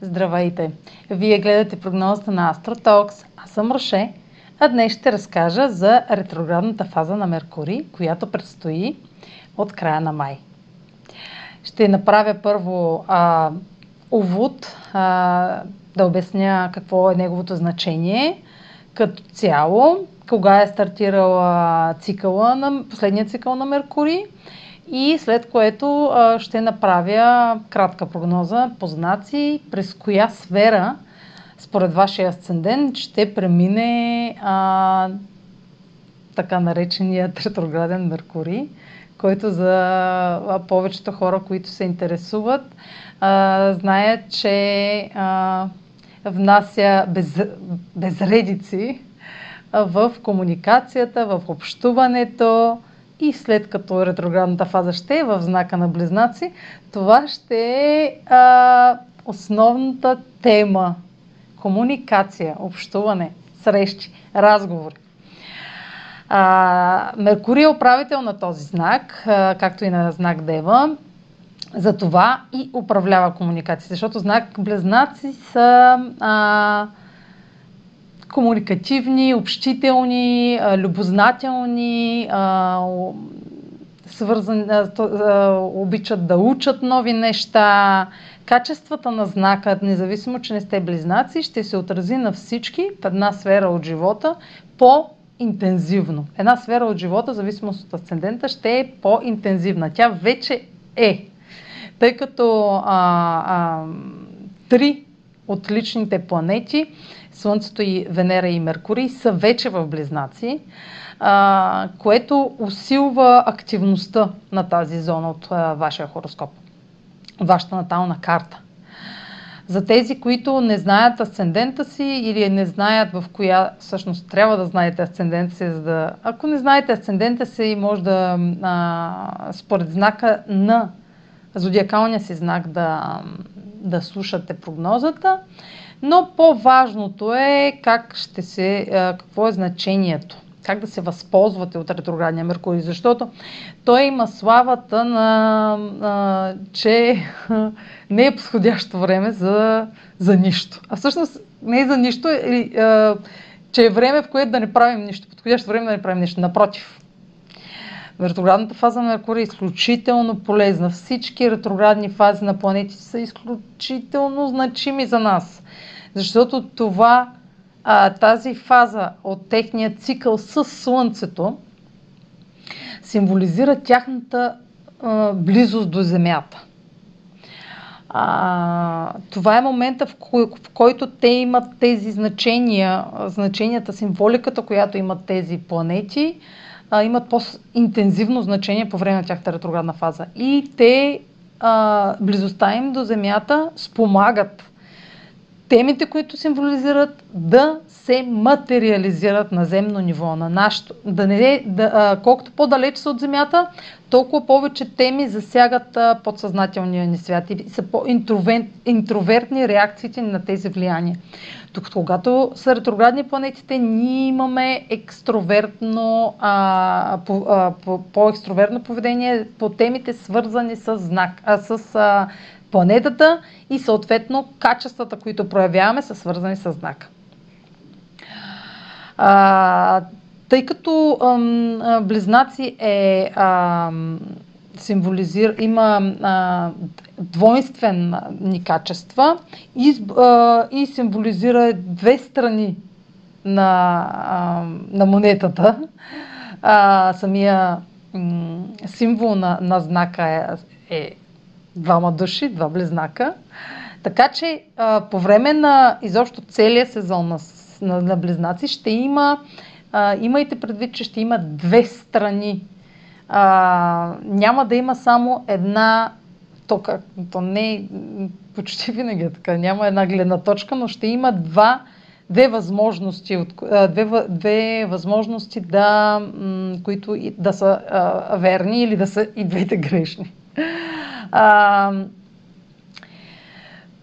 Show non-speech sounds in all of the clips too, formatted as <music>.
Здравейте! Вие гледате прогнозата на Astrotalks. Аз съм Роше, а днес ще разкажа за ретроградната фаза на Меркурий, която предстои от края на май. Ще направя първо а, увод, а, да обясня какво е неговото значение като цяло, кога е стартирал а, цикъла на, последния цикъл на Меркурий и след което а, ще направя кратка прогноза по знаци, през коя сфера според вашия асцендент ще премине а, така наречения ретрограден Меркурий, който за повечето хора, които се интересуват, а, знаят, че а, внася без, безредици в комуникацията, в общуването, и след като ретроградната фаза ще е в знака на близнаци, това ще е а, основната тема. Комуникация, общуване, срещи, разговори. А, Меркурий е управител на този знак, а, както и на знак Дева. За това и управлява комуникация, защото знак Близнаци са а, комуникативни, общителни, любознателни, свързани, обичат да учат нови неща. Качествата на знака, независимо, че не сте близнаци, ще се отрази на всички в една сфера от живота по-интензивно. Една сфера от живота, зависимост от асцендента, ще е по-интензивна. Тя вече е. Тъй като а, а, три от личните планети Слънцето и Венера и Меркурий са вече в Близнаци, а, което усилва активността на тази зона от а, вашия хороскоп, вашата натална карта. За тези, които не знаят асцендента си или не знаят в коя, всъщност трябва да знаете асцендента си, за да... Ако не знаете асцендента си, може да а, според знака на зодиакалния си знак да, да слушате прогнозата. Но по-важното е как ще се, какво е значението, как да се възползвате от ретроградния Меркурий, защото той има славата на, на че <laughs> не е подходящо време за, за нищо. А всъщност не е за нищо, е, че е време, в което да не правим нищо. Подходящо време да не правим нищо. Напротив, Ретроградната фаза на Меркурий е изключително полезна. Всички ретроградни фази на планетите са изключително значими за нас. Защото това, а, тази фаза от техния цикъл с Слънцето символизира тяхната а, близост до Земята. А, това е момента, в, кой, в който те имат тези значения, значенията, символиката, която имат тези планети, а, имат по-интензивно значение по време на тяхната ретроградна фаза. И те, а, близостта им до Земята, спомагат темите, които символизират, да се материализират на земно ниво, на нашото. Да не, да, а, колкото по-далеч са от Земята, толкова повече теми засягат а, подсъзнателния ни свят и са по-интровертни реакциите на тези влияния. Тук, когато са ретроградни планетите, ние имаме екстровертно, а, по, а, по, по-екстровертно поведение по темите свързани с знак, а, с а, планетата и съответно качествата, които проявяваме, са свързани с знака. А, тъй като ам, близнаци е ам, символизира, има а, двойствени качества и, а, и символизира две страни на, а, на монетата. А, самия символ на, на знака е, е двама души, два близнака. Така че а, по време на изобщо целия сезон на, на, на близнаци ще има, а, имайте предвид, че ще има две страни. А, няма да има само една, то, как, то не почти винаги е така, няма една гледна точка, но ще има два, две възможности, две, две възможности да, които да са а, верни или да са и двете грешни. А,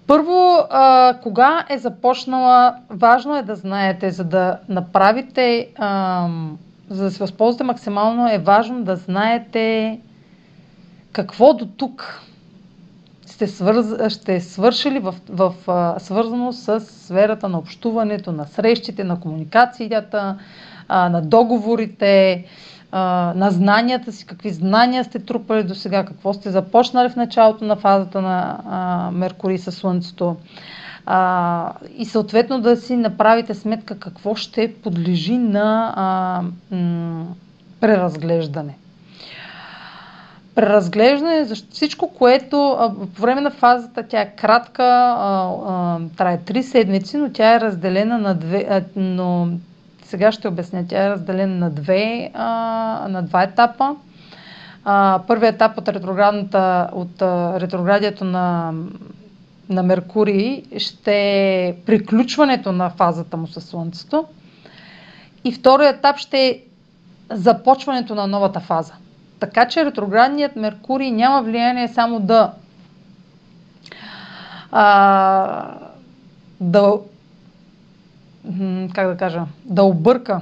първо, а, кога е започнала, важно е да знаете, за да направите, а, за да се възползвате максимално, е важно да знаете какво до тук сте свърз, ще свършили в, в, в свързано с сферата на общуването, на срещите, на комуникацията, а, на договорите, на знанията си, какви знания сте трупали до сега, какво сте започнали в началото на фазата на а, Меркурий със Слънцето. А, и съответно да си направите сметка какво ще подлежи на а, м- преразглеждане. Преразглеждане, защото всичко, което а, по време на фазата, тя е кратка, а, а, трае 3 седмици, но тя е разделена на две, а, но сега ще обясня, тя е разделена на, две, а, на два етапа. А, първият етап от, ретроградната, от а, ретроградието на, на Меркурий ще е приключването на фазата му със Слънцето. И вторият етап ще е започването на новата фаза. Така че ретроградният Меркурий няма влияние само да а, да как да кажа, да обърка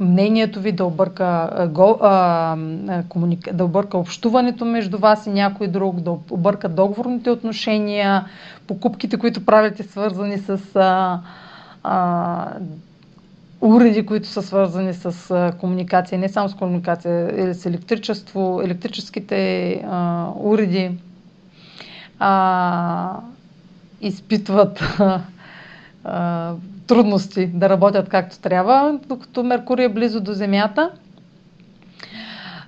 мнението ви, да обърка, го, а, комуника, да обърка общуването между вас и някой друг, да обърка договорните отношения, покупките, които правите, свързани с а, а, уреди, които са свързани с а, комуникация, не само с комуникация, или с електричество, електрическите а, уреди а, изпитват <laughs> а, трудности да работят както трябва, докато Меркурий е близо до Земята.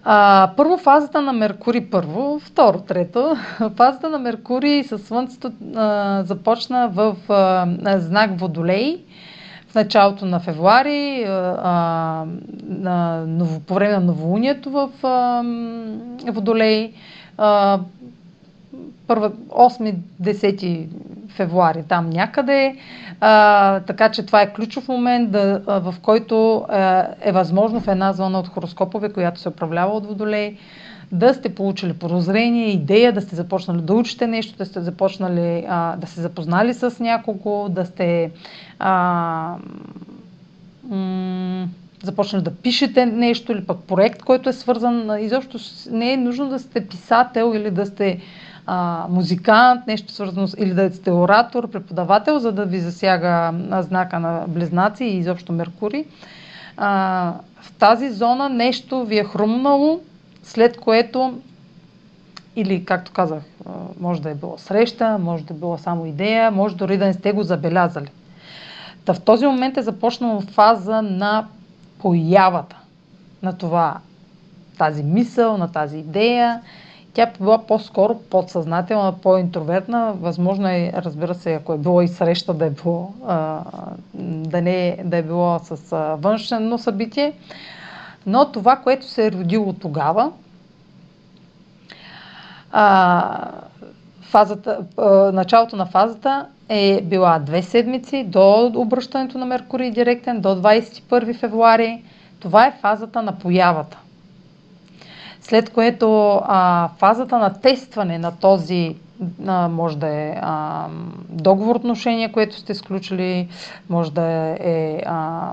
А, първо фазата на Меркурий първо, второ, трето. <laughs> Фазата на Меркурий със Слънцето а, започна в а, знак Водолей в началото на февруари, а, на, ново, по време на новолунието в а, Водолей. А, 8-10 февруари, там някъде. А, така че това е ключов момент, да, а, в който а, е възможно в една зона от хороскопове, която се управлява от Водолей, да сте получили прозрение, идея, да сте започнали да учите нещо, да сте започнали а, да се запознали с някого, да сте а, м- започнали да пишете нещо или пък проект, който е свързан. Изобщо не е нужно да сте писател или да сте а, музикант, нещо свързано с, или да сте оратор, преподавател, за да ви засяга знака на Близнаци и изобщо Меркурий. А, в тази зона нещо ви е хрумнало, след което или, както казах, може да е било среща, може да е било само идея, може дори да не сте го забелязали. Та в този момент е започнала фаза на появата на това, тази мисъл, на тази идея тя била по-скоро подсъзнателна, по-интровертна. Възможно е, разбира се, ако е било и среща, да е било, да, не, да е било с а, външно събитие. Но това, което се е родило тогава, фазата, началото на фазата е била две седмици до обръщането на Меркурий директен, до 21 февруари. Това е фазата на появата. След което а, фазата на тестване на този а, може да е а, договор отношения, което сте сключили, може да е а,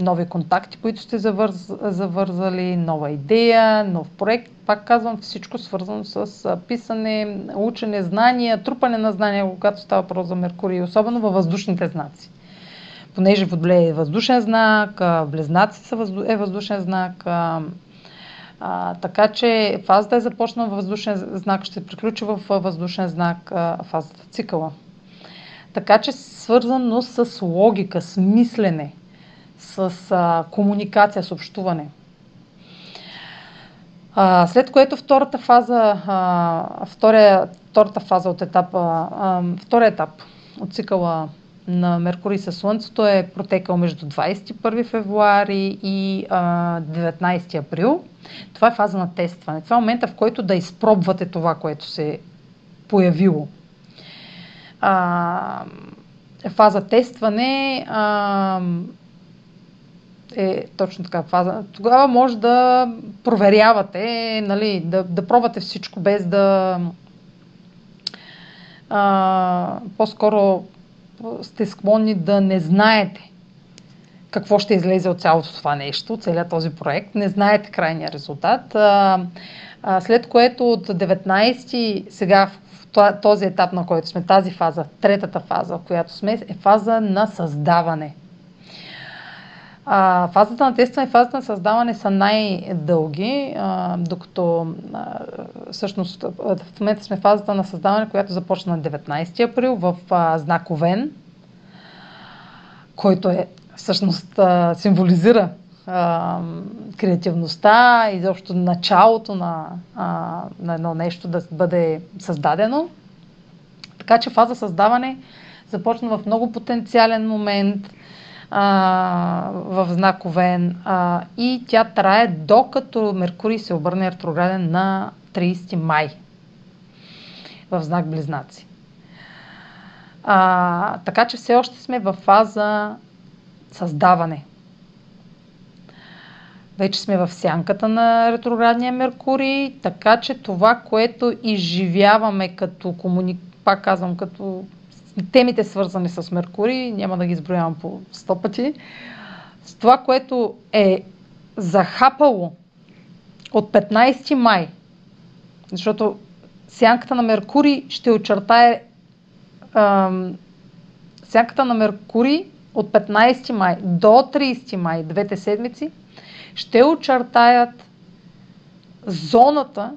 нови контакти, които сте завърз, завързали, нова идея, нов проект. Пак казвам, всичко свързано с писане, учене, знания, трупане на знания, когато става въпрос за Меркурий, особено във въздушните знаци. Понеже Водолей е въздушен знак, Близнаци е въздушен знак, а, така че фазата е започнала във въздушен знак, ще приключи в въздушен знак а, фазата цикъла. Така че свързано с логика, с мислене, с а, комуникация, с общуване. А, след което втората фаза, а, втория, втората фаза от етапа, а, втория етап от цикъла на Меркурий със Слънцето е протекал между 21 февруари и а, 19 април. Това е фаза на тестване. Това е момента, в който да изпробвате това, което се е появило. А, фаза тестване а, е точно така фаза. Тогава може да проверявате, нали, да, да пробвате всичко без да а, по-скоро сте склонни да не знаете какво ще излезе от цялото това нещо, целият този проект. Не знаете крайния резултат. След което от 19 сега в този етап, на който сме, тази фаза, третата фаза, в която сме, е фаза на създаване. А, фазата на тестване и фазата на създаване са най-дълги, а, докато а, всъщност в момента сме в фазата на създаване, която започна на 19 април в а, знак Овен, който е всъщност а, символизира а, креативността и заобщо началото на, а, на едно нещо да бъде създадено. Така че фаза създаване започна в много потенциален момент а, в знак Овен а, и тя трае докато Меркурий се обърне ретрограден на 30 май в знак Близнаци. А, така че все още сме в фаза създаване. Вече сме в сянката на ретроградния Меркурий, така че това, което изживяваме като комуни... пак казвам, като темите свързани с Меркурий, няма да ги изброявам по сто пъти, с това, което е захапало от 15 май, защото сянката на Меркурий ще очертае ам, сянката на Меркурий от 15 май до 30 май, двете седмици, ще очертаят зоната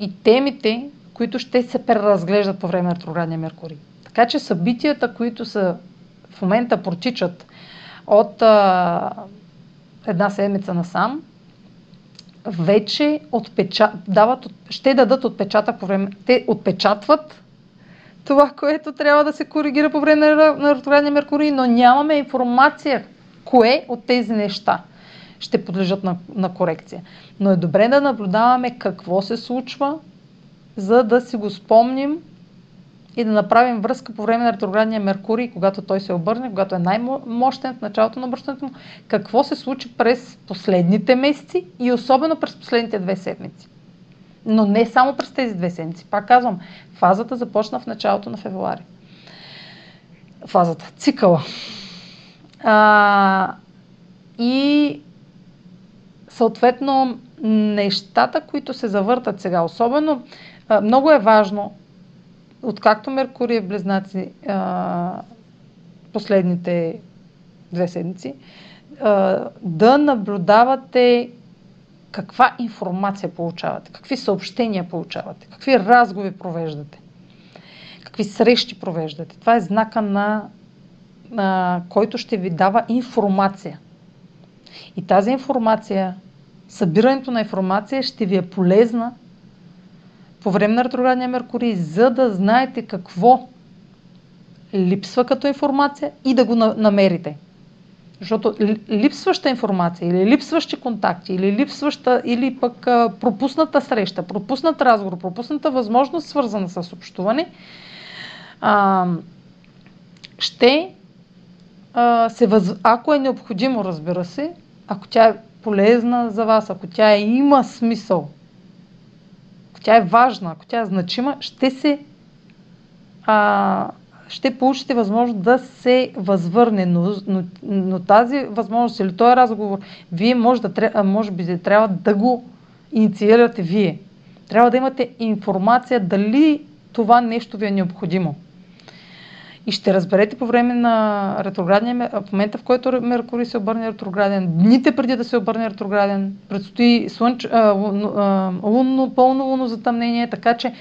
и темите, които ще се преразглеждат по време на ретроградния Меркурий. Така че събитията, които са в момента протичат от а, една седмица насам, вече отпеча... дават, ще дадат отпечатък по време. Те отпечатват това, което трябва да се коригира по време на ретроградния Меркурий, но нямаме информация кое от тези неща ще подлежат на, на корекция. Но е добре да наблюдаваме какво се случва, за да си го спомним и да направим връзка по време на ретроградния Меркурий, когато той се обърне, когато е най-мощен в началото на обръщането му, какво се случи през последните месеци и особено през последните две седмици. Но не само през тези две седмици. Пак казвам, фазата започна в началото на февруари. Фазата, цикъла. А, и съответно нещата, които се завъртат сега, особено много е важно, откакто Меркурий е в Близнаци а, последните две седмици, а, да наблюдавате каква информация получавате, какви съобщения получавате, какви разговори провеждате, какви срещи провеждате. Това е знака на, на който ще ви дава информация. И тази информация, събирането на информация ще ви е полезна по време на ретроградния Меркурий, за да знаете какво липсва като информация и да го намерите. Защото липсваща информация или липсващи контакти, или липсваща, или пък пропусната среща, пропуснат разговор, пропусната възможност, свързана с общуване, ще а, се въз... ако е необходимо, разбира се, ако тя е полезна за вас, ако тя има смисъл, тя е важна, ако тя е значима, ще се а, ще получите възможност да се възвърне, но, но, но тази възможност или този разговор, вие може, да, може би трябва да го инициирате вие. Трябва да имате информация дали това нещо ви е необходимо. И ще разберете по време на ретроградния, в момента в който Меркурий се обърне ретрограден, дните преди да се обърне ретрограден, предстои слънч, а, лунно, пълно лунно затъмнение, така че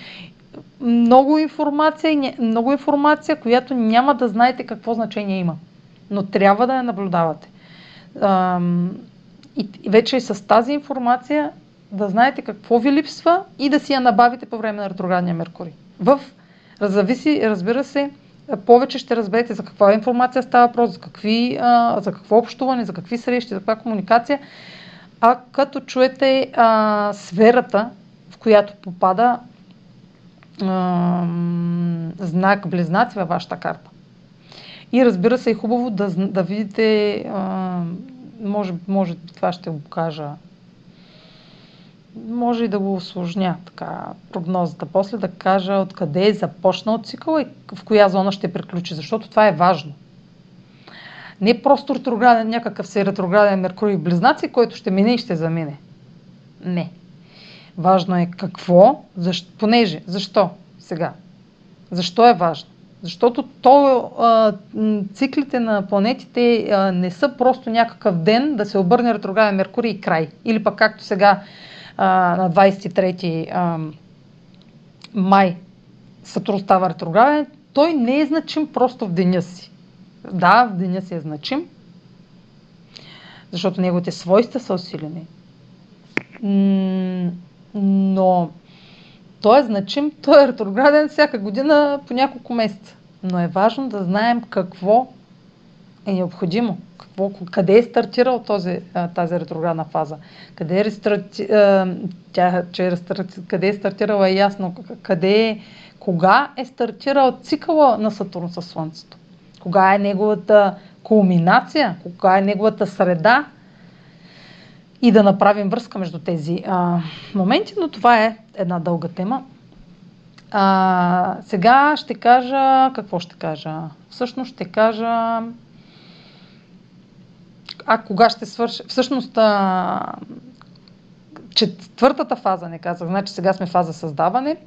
много информация, много информация, която няма да знаете какво значение има. Но трябва да я наблюдавате. И вече с тази информация да знаете какво ви липсва и да си я набавите по време на ретроградния Меркурий. В зависи, разбира се, повече ще разберете за каква информация става въпрос, за, какви, за какво общуване, за какви срещи, за каква комуникация. А като чуете а, сферата, в която попада а, знак близнаци във вашата карта. И разбира се, е хубаво да, да видите, а, може, може това ще го кажа, може и да го осложня така прогнозата. После да кажа откъде е започнал цикъл и в коя зона ще приключи, защото това е важно. Не просто ретрограден, някакъв се ретрограден Меркурий близнаци, който ще мине и ще замине. Не. Важно е какво, защо, понеже, защо сега? Защо е важно? Защото то, а, циклите на планетите а, не са просто някакъв ден да се обърне ретрограден Меркурий и край. Или пък както сега на 23 а, май Сатурн става ретрограден, той не е значим просто в деня си. Да, в деня си е значим, защото неговите свойства са усилени. Но той е значим, той е ретрограден всяка година по няколко месеца. Но е важно да знаем какво е необходимо. Какво, къде е стартирал този, тази ретроградна фаза? Къде е, тя, че е къде е стартирала е ясно. Къде е, кога е стартирал цикъла на Сатурн със Слънцето? Кога е неговата кулминация? Кога е неговата среда? И да направим връзка между тези а, моменти, но това е една дълга тема. А, сега ще кажа, какво ще кажа? Всъщност ще кажа, а кога ще свърши? Всъщност, а, четвъртата фаза, не казах, значи сега сме фаза създаване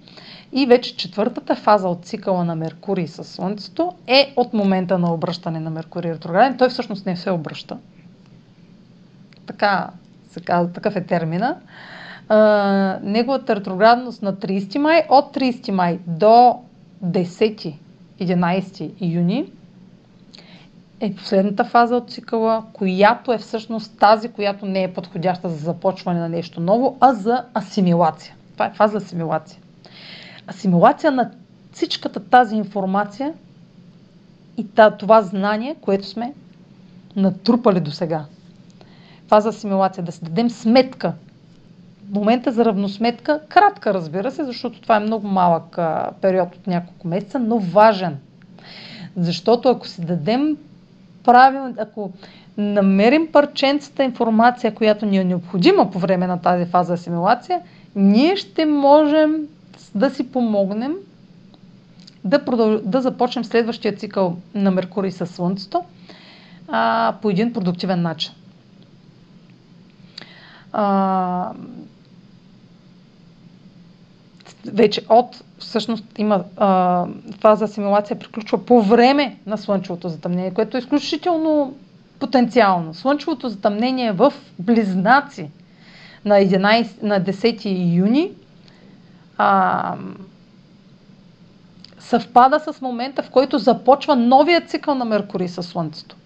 и вече четвъртата фаза от цикъла на Меркурий със Слънцето е от момента на обръщане на Меркурий ретрограден. Той всъщност не се обръща. Така, такъв е термина а, неговата ретроградност на 30 май, от 30 май до 10-11 юни е последната фаза от цикъла, която е всъщност тази, която не е подходяща за започване на нещо ново, а за асимилация. Това е фаза асимилация. Асимилация на всичката тази информация и това знание, което сме натрупали до сега. Фаза асимилация, да си дадем сметка момента за равносметка, кратка разбира се, защото това е много малък период от няколко месеца, но важен. Защото ако си дадем правилно, ако намерим парченцата информация, която ни е необходима по време на тази фаза асимилация, ние ще можем да си помогнем да, продъл... да започнем следващия цикъл на Меркурий със Слънцето а, по един продуктивен начин. А, вече от, всъщност има а, фаза симулация, приключва по време на слънчевото затъмнение, което е изключително потенциално. Слънчевото затъмнение в Близнаци на, 11, на 10 юни а, съвпада с момента, в който започва новия цикъл на Меркурий със Слънцето.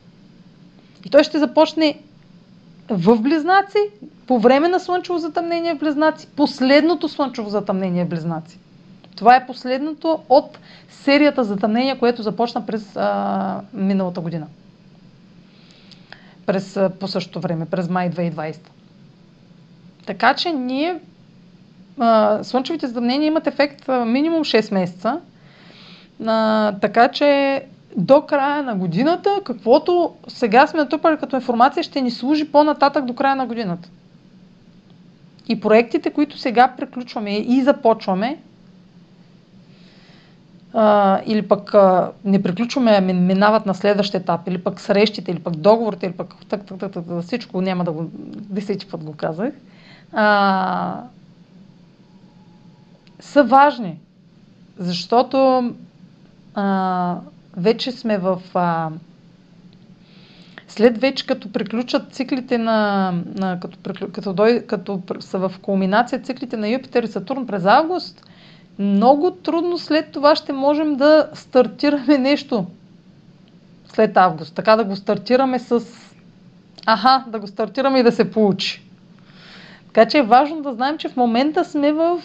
И той ще започне в Близнаци, по време на слънчево затъмнение в Близнаци, последното слънчево затъмнение в Близнаци. Това е последното от серията затъмнения, което започна през а, миналата година. През, а, по същото време, през май 2020. Така че ние а, слънчевите затъмнения имат ефект а, минимум 6 месеца. А, така че до края на годината, каквото сега сме натрупали като информация, ще ни служи по-нататък до края на годината. И проектите, които сега приключваме и започваме, а, или пък а, не приключваме, а минават на следващ етап, или пък срещите, или пък договорите, или пък так, так, так, так, всичко, няма да го, десети път го казах, а, са важни, защото а, вече сме в... А, след вече като приключат циклите на... на като, като, дой, като са в кулминация циклите на Юпитер и Сатурн през август, много трудно след това ще можем да стартираме нещо след август. Така да го стартираме с... Аха, да го стартираме и да се получи. Така че е важно да знаем, че в момента сме в...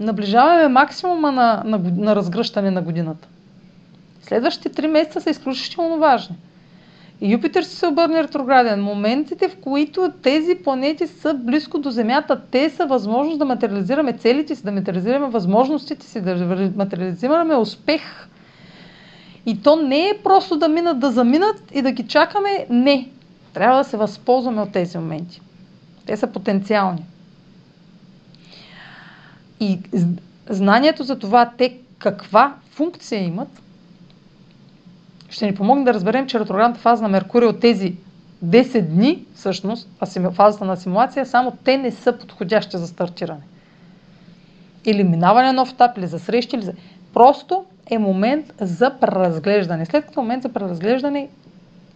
Наближаваме максимума на, на, на разгръщане на годината. Следващите три месеца са изключително важни. Юпитер ще се обърне ретрограден. Моментите, в които тези планети са близко до Земята, те са възможност да материализираме целите си, да материализираме възможностите си, да материализираме успех. И то не е просто да минат, да заминат и да ги чакаме. Не. Трябва да се възползваме от тези моменти. Те са потенциални. И знанието за това те каква функция имат, ще ни помогне да разберем, че ретроградната фаза на Меркурий от тези 10 дни, всъщност, фазата на симулация, само те не са подходящи за стартиране. Или минаване на нов етап, или за срещи, или за... Просто е момент за преразглеждане. След като е момент за преразглеждане,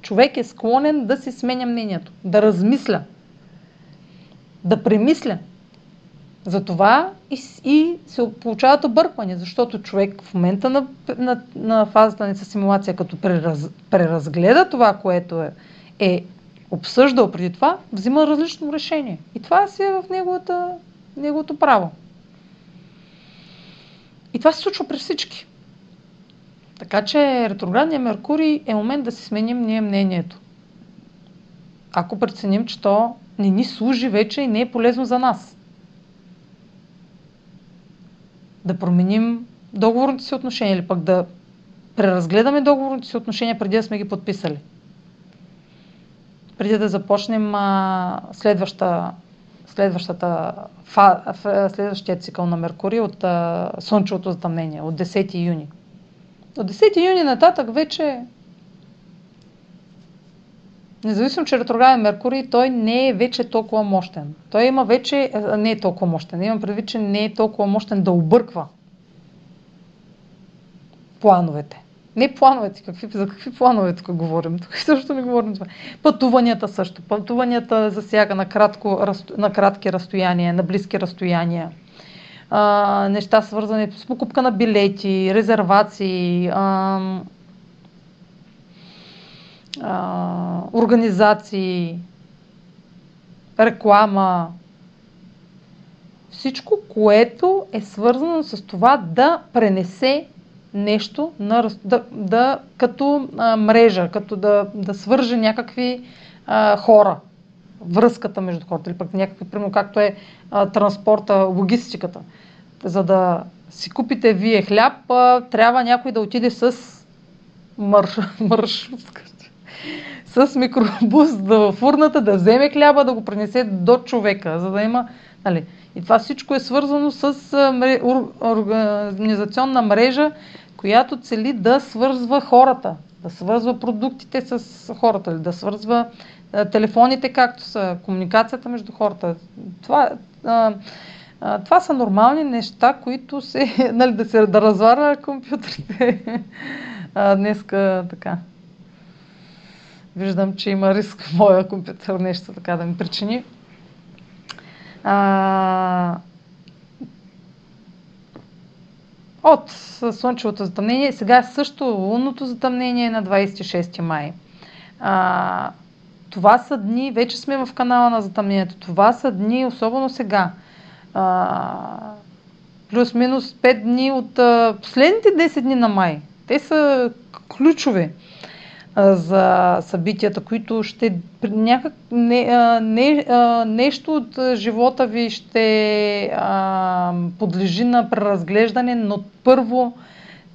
човек е склонен да си сменя мнението, да размисля, да премисля. Затова и, и се получават обърквания, защото човек в момента на, на, на фазата на симулация, като прераз, преразгледа това, което е, е обсъждал преди това, взима различно решение. И това си е в неговата, неговото право. И това се случва при всички. Така че ретроградния Меркурий е момент да си сменим ние мнението. Ако преценим, че то не ни служи вече и не е полезно за нас. Да променим договорните си отношения или пък да преразгледаме договорните си отношения преди да сме ги подписали. Преди да започнем а, следваща, следващата, фа, следващия цикъл на Меркурий от а, Слънчевото затъмнение, от 10 юни. От 10 юни нататък вече Независимо, че ретрограден Меркурий, той не е вече толкова мощен. Той има вече, не е толкова мощен. Имам предвид, че не е толкова мощен да обърква плановете. Не плановете, какви, за какви планове тук говорим? <laughs> Тук също не говорим това. Пътуванията също. Пътуванията засяга на, кратко, на кратки разстояния, на близки разстояния. А, неща свързани с покупка на билети, резервации, а, организации, реклама, всичко, което е свързано с това да пренесе нещо на, да, да, като а, мрежа, като да, да свърже някакви а, хора, връзката между хората, или пък някакви, примерно както е а, транспорта, логистиката. За да си купите вие хляб, а, трябва някой да отиде с марш, <laughs> маршрутка с микробус <laughs> до фурната, да вземе хляба, да го пренесе до човека, за да има... Нали. И това всичко е свързано с организационна мрежа, която цели да свързва хората, да свързва продуктите с хората, да свързва телефоните, както са, комуникацията между хората. Това, това са нормални неща, които се, <laughs> нали, да се да развара компютрите. <laughs> Днеска така. Виждам, че има риск <laughs> моя компютър нещо така да ми причини. А, от Слънчевото затъмнение, сега също лунното затъмнение е на 26 май. А, това са дни, вече сме в канала на затъмнението, това са дни, особено сега. Плюс-минус 5 дни от а, последните 10 дни на май. Те са ключови за събитията, които ще някак не, не, нещо от живота ви ще а, подлежи на преразглеждане, но първо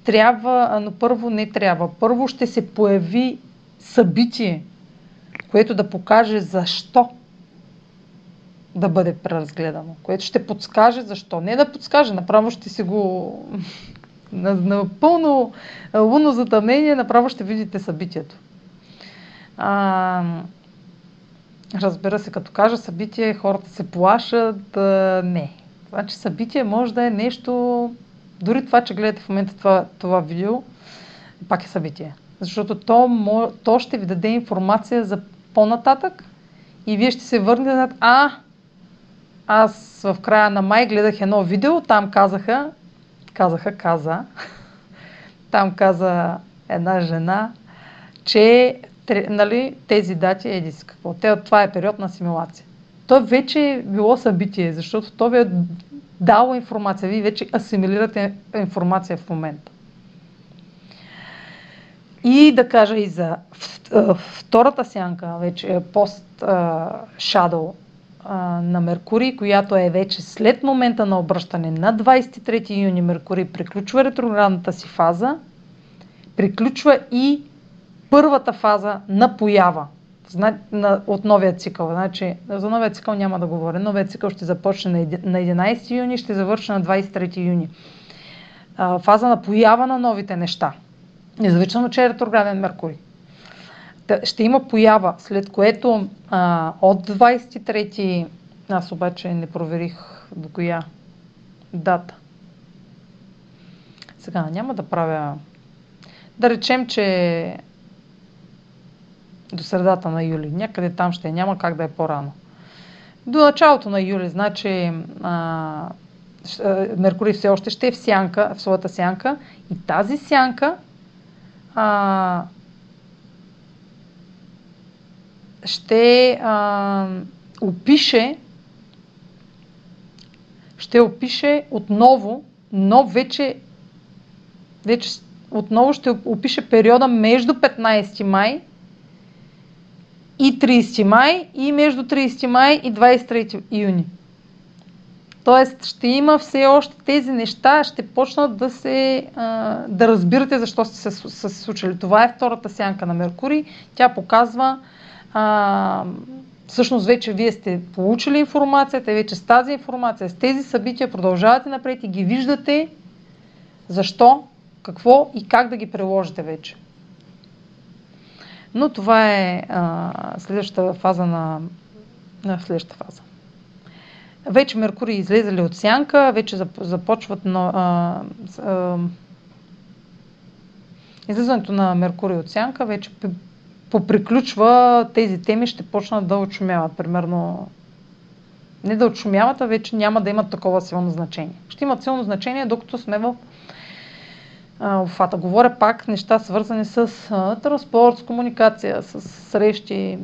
трябва, но първо не трябва. Първо ще се появи събитие, което да покаже защо да бъде преразгледано, което ще подскаже защо. Не да подскаже, направо ще си го на, на пълно лунно затъмнение направо ще видите събитието. А, разбира се, като кажа събитие, хората се плашат. А, не. Значи събитие може да е нещо, дори това, че гледате в момента това, това видео, пак е събитие. Защото то, то ще ви даде информация за по-нататък и вие ще се върнете а, аз в края на май гледах едно видео, там казаха, казаха, каза, там каза една жена, че нали, тези дати, еди си какво. Те, това е период на асимилация. То вече е било събитие, защото то ви е дало информация. Вие вече асимилирате информация в момента. И да кажа и за втората сянка, вече пост На Меркурий, която е вече след момента на обръщане на 23 юни Меркурий приключва ретроградната си фаза, приключва и първата фаза на поява от новия цикъл. Значи, за новия цикъл няма да говоря. Новия цикъл ще започне на 11 юни, ще завърши на 23 юни. Фаза на поява на новите неща. независимо, че е ретрограден Меркурий. Ще има поява, след което а, от 23 аз обаче не проверих до коя дата. Сега няма да правя... Да речем, че до средата на юли. Някъде там ще е, няма как да е по-рано. До началото на юли, значи а, Меркурий все още ще е в сянка, в своята сянка и тази сянка а, ще а, опише ще опише отново, но вече, вече отново ще опише периода между 15 май и 30 май и между 30 май и 23 юни. Тоест ще има все още тези неща, ще почнат да се да разбирате защо сте се, се случили. Това е втората сянка на Меркурий. Тя показва а, всъщност вече вие сте получили информацията, вече с тази информация, с тези събития продължавате напред и ги виждате защо, какво и как да ги приложите вече. Но това е а, следващата фаза на, на следващата фаза. Вече Меркурий излезали от сянка, вече започват на, а, а, излизането на Меркурий от сянка, вече поприключва, тези теми ще почнат да очумяват. Примерно, не да очумяват, а вече няма да имат такова силно значение. Ще имат силно значение, докато сме в обхвата. Говоря пак неща свързани с а, транспорт, с комуникация, с срещи,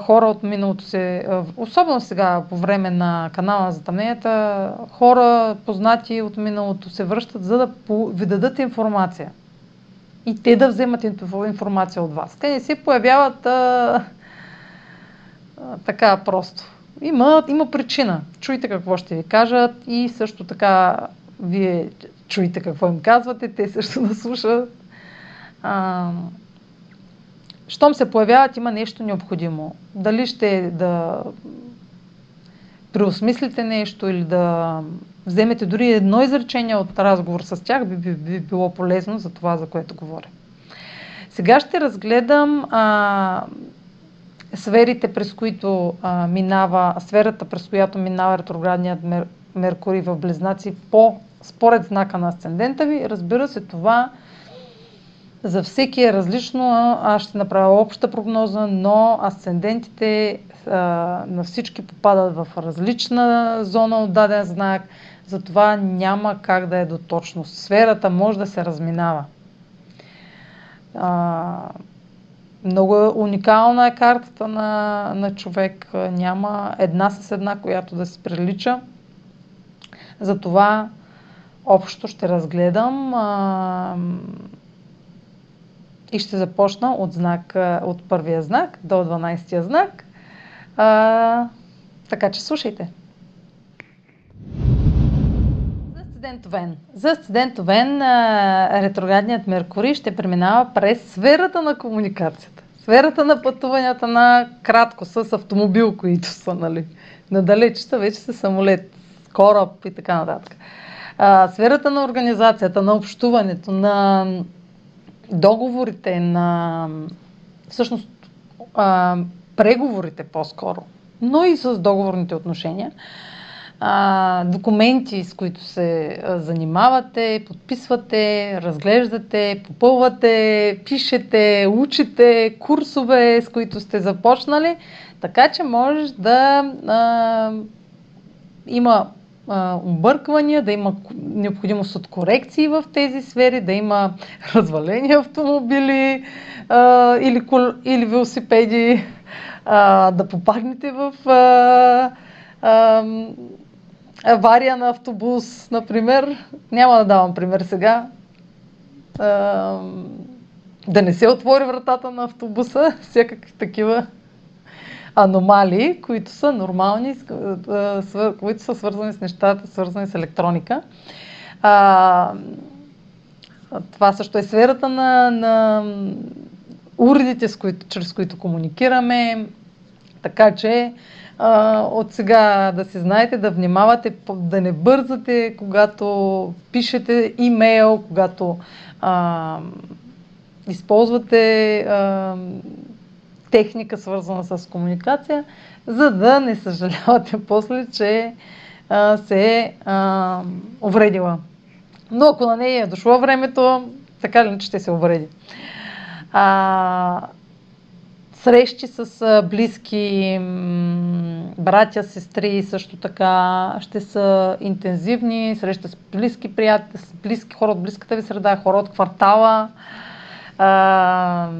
хора от миналото се, особено сега по време на канала на затъмненията, хора познати от миналото се връщат, за да ви дадат информация. И те да вземат информация от вас. Те не се появяват а, а, така просто. Има, има причина. Чуйте какво ще ви кажат и също така вие чуйте какво им казвате, те също да слушат. А, щом се появяват, има нещо необходимо. Дали ще да преосмислите нещо или да вземете дори едно изречение от разговор с тях, би, би, би било полезно за това, за което говоря. Сега ще разгледам а, сферите, през които а, минава, сферата, през която минава ретроградният Мер, Меркурий в Близнаци по според знака на асцендента ви. Разбира се, това за всеки е различно. Аз ще направя обща прогноза, но асцендентите а, на всички попадат в различна зона от даден знак. Затова няма как да е до точност. Сферата може да се разминава. А, много уникална е картата на, на човек. Няма една с една, която да се прилича. Затова общо ще разгледам а, и ще започна от, знак, от първия знак до 12-я знак. А, така че слушайте. За студент Овен. За студент Овен ретроградният Меркурий ще преминава през сферата на комуникацията. Сферата на пътуванията на кратко с автомобил, които са, нали, надалечета, вече са самолет, кораб и така нататък сферата на организацията, на общуването, на договорите, на всъщност а, преговорите по-скоро, но и с договорните отношения, а, документи, с които се а, занимавате, подписвате, разглеждате, попълвате, пишете, учите, курсове, с които сте започнали, така че може да а, има обърквания, да има необходимост от корекции в тези сфери, да има <laughs> развалени автомобили а, или, кол, или велосипеди, а, да попаднете в а, авария на автобус, например. Няма да давам пример сега. А, да не се отвори вратата на автобуса, <laughs> всякакви такива аномалии, които са нормални, които са свързани с нещата, свързани с електроника. А, това също е сферата на, на уредите, с които, чрез които комуникираме, Така че а, от сега да си знаете, да внимавате, да не бързате, когато пишете имейл, когато а, използвате а, техника, свързана с комуникация, за да не съжалявате <laughs> после, че а, се е увредила. Но ако на нея е дошло времето, така ли, че ще се увреди. А, срещи с близки братя, сестри също така ще са интензивни, среща с близки приятели, с близки хора от близката ви среда, хора от квартала, а,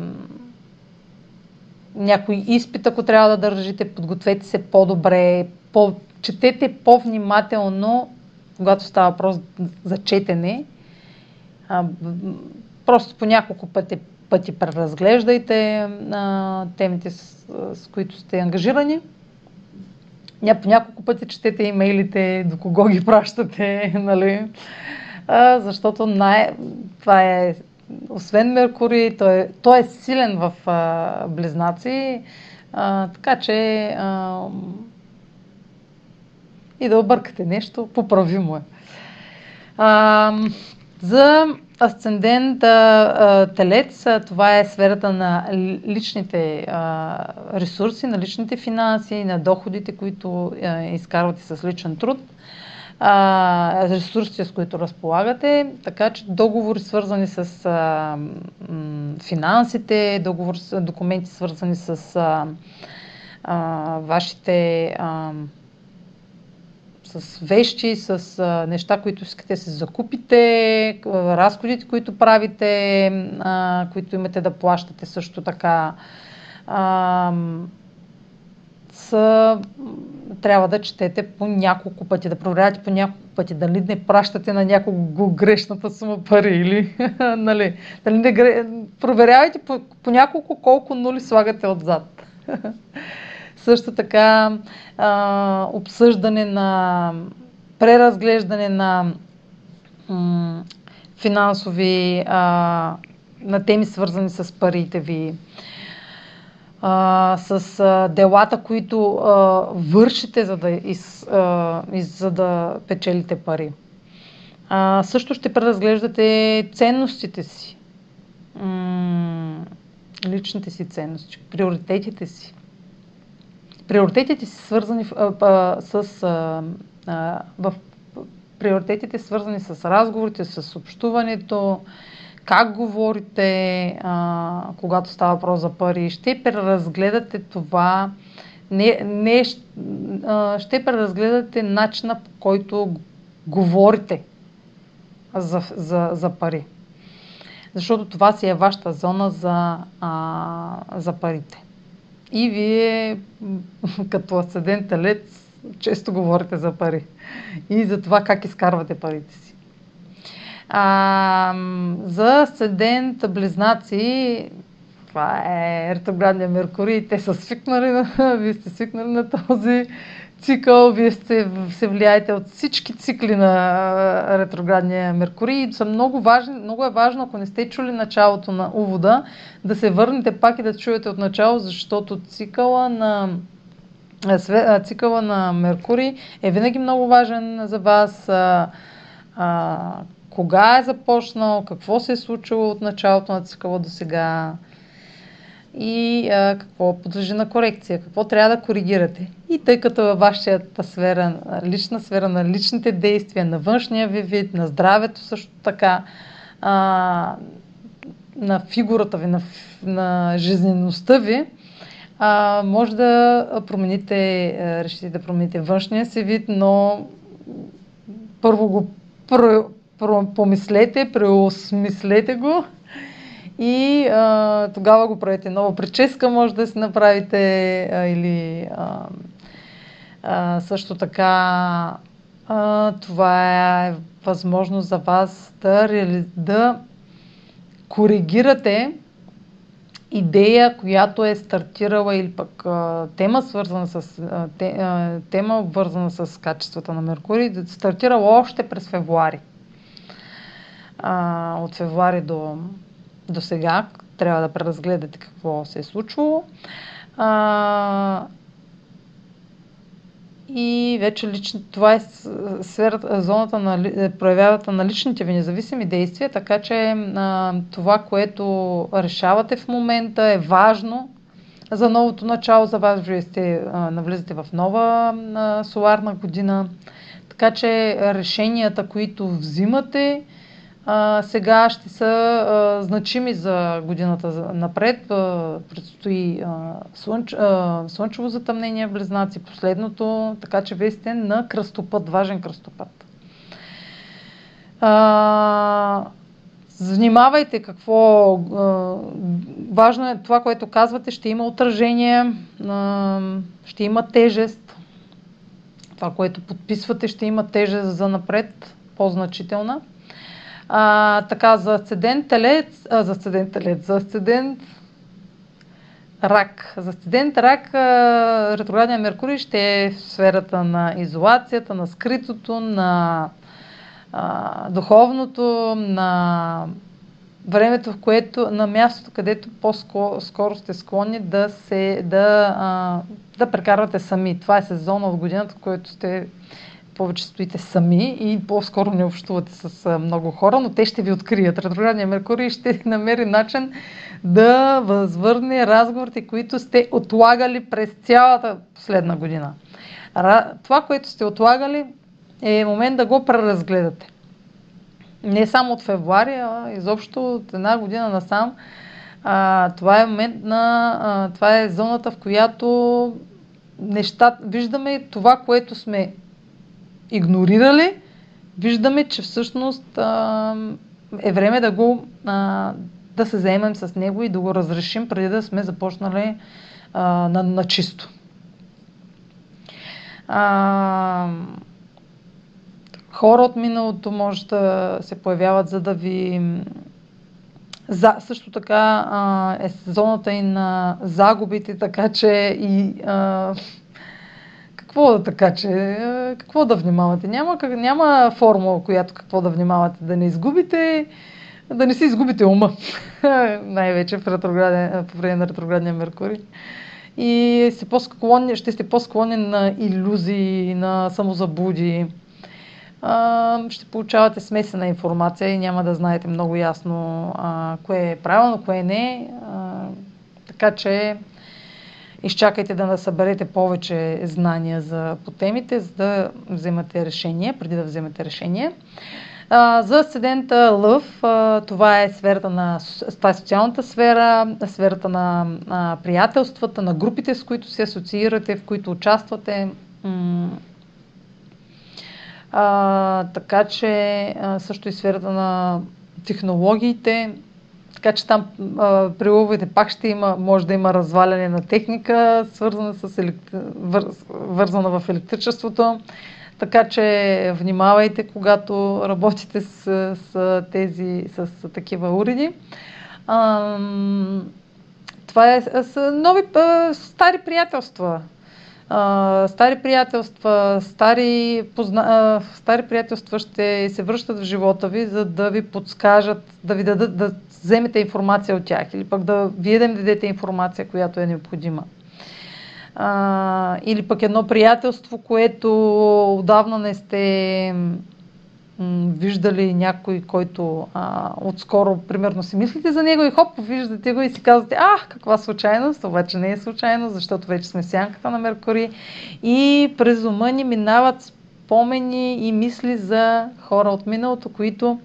някой изпит, ако трябва да държите, подгответе се по-добре, по, четете по-внимателно, когато става въпрос за четене. А, просто по няколко пъти пъти преразглеждайте а, темите, с, с които сте ангажирани. Ня, по няколко пъти четете имейлите, до кого ги пращате, <laughs> нали? А, защото най- това е, освен Меркурий, той е, той е силен в а, близнаци, а, така че а, и да объркате нещо, поправимо е. А, за Асцендент телец, това е сферата на личните ресурси, на личните финанси, на доходите, които изкарвате с личен труд, ресурсите, с които разполагате, така че договори свързани с финансите, договори, документи свързани с вашите с вещи, с а, неща, които искате да се закупите, разходите, които правите, а, които имате да плащате също така. А, са, трябва да четете по няколко пъти, да проверявате по няколко пъти, дали не пращате на някого грешната сума пари или, <laughs> нали, дали не, проверявайте по, по няколко колко нули слагате отзад. <laughs> Също така а, обсъждане на преразглеждане на м, финансови а, на теми свързани с парите ви, а, с а, делата, които а, вършите, за да, из, а, из, за да печелите пари. А, също ще преразглеждате ценностите си, м- личните си ценности, приоритетите си приоритетите си свързани а, а, с а, а, в приоритетите свързани с разговорите, с общуването, как говорите, а, когато става въпрос за пари. Ще преразгледате това, не, не, а, ще преразгледате начина по който говорите за, за, за пари. Защото това си е вашата зона за, а, за парите. И вие, <laughs> като асцендент телец, често говорите за пари и за това как изкарвате парите си. А, за асцендент близнаци, това е ретроградния Меркурий, те са свикнали, <laughs> вие сте свикнали на този цикъл, вие сте, се влияете от всички цикли на ретроградния Меркурий. Са много, важни, много е важно, ако не сте чули началото на увода, да се върнете пак и да чуете от начало, защото цикъла на цикъла на Меркурий е винаги много важен за вас. А, а, кога е започнал, какво се е случило от началото на цикъла до сега и а, какво подлежи на корекция, какво трябва да коригирате. И тъй като във вашата сфера, лична сфера на личните действия, на външния ви вид, на здравето също така, а, на фигурата ви, на, на жизнеността ви, а, може да промените, решите да промените външния си вид, но първо го про, про, помислете, преосмислете го и а, тогава го правите нова прическа, може да си направите а, или а, а, също така а, това е възможност за вас да, да коригирате идея, която е стартирала или пък а, тема свързана с а, те, а, тема обвързана с качествата на Меркурий, да стартирала още през февруари. А, от февруари до до сега, трябва да преразгледате какво се е случвало. А, и вече лично, това е сферата, зоната на е, проявявата на личните ви независими действия, така че а, това, което решавате в момента е важно за новото начало за вас. Вие сте, а, навлизате в нова а, соларна година, така че решенията, които взимате, а, сега ще са а, значими за годината напред. А, предстои а, слънч, а, слънчево затъмнение в Близнаци, последното, така че вие сте на кръстопът, важен кръстопът. А, Внимавайте какво. А, важно е това, което казвате, ще има отражение, а, ще има тежест. Това, което подписвате, ще има тежест за напред, по-значителна. А, така, за асцендент телец, а, за асцендент телец, за асцендент рак. За асцендент рак ретроградния Меркурий ще е в сферата на изолацията, на скритото, на а, духовното, на времето, в което, на мястото, където по-скоро сте склонни да, се, да, а, да прекарвате сами. Това е сезона в годината, в който сте повече стоите сами и по-скоро не общувате с много хора, но те ще ви открият. Ретроградния Меркурий ще <laughs> намери начин да възвърне разговорите, които сте отлагали през цялата последна година. Това, което сте отлагали, е момент да го преразгледате. Не само от февруари, а изобщо от една година насам. А, това е момент на... А, това е зоната, в която нещата... Виждаме това, което сме игнорирали, виждаме, че всъщност а, е време да го а, да се заемем с него и да го разрешим преди да сме започнали а, на, на чисто. А, хора от миналото може да се появяват, за да ви. За, също така а, е сезоната и на загубите, така че и а, какво така, че какво да внимавате? Няма, как, няма формула, която какво да внимавате. Да не изгубите, да не си изгубите ума. <laughs> Най-вече в по време на ретроградния Меркурий. И по-склонни, ще сте по-склонни на иллюзии, на самозабуди. А, ще получавате смесена информация и няма да знаете много ясно а, кое е правилно, кое не. А, така че изчакайте да съберете повече знания за, по темите, за да вземате решение, преди да вземете решение. За асцендента Лъв, това е сферата на това е социалната сфера, сферата на приятелствата, на групите, с които се асоциирате, в които участвате. А, така че също и сферата на технологиите, така че там а, при лъвовете пак ще има, може да има разваляне на техника, свързана с елект... вър... вързана в електричеството. Така че внимавайте, когато работите с, с тези, с, такива уреди. А, това е с нови, стари приятелства. А, стари приятелства, стари, позна... а, стари приятелства ще се връщат в живота ви, за да ви подскажат, да ви дадат, да вземете информация от тях или пък да вие да им дадете информация, която е необходима. А, или пък едно приятелство, което отдавна не сте виждали някой, който а, отскоро, примерно, си мислите за него и хоп, виждате го и си казвате, ах, каква случайност, обаче не е случайно, защото вече сме сянката на Меркурий и през ума ни минават спомени и мисли за хора от миналото, които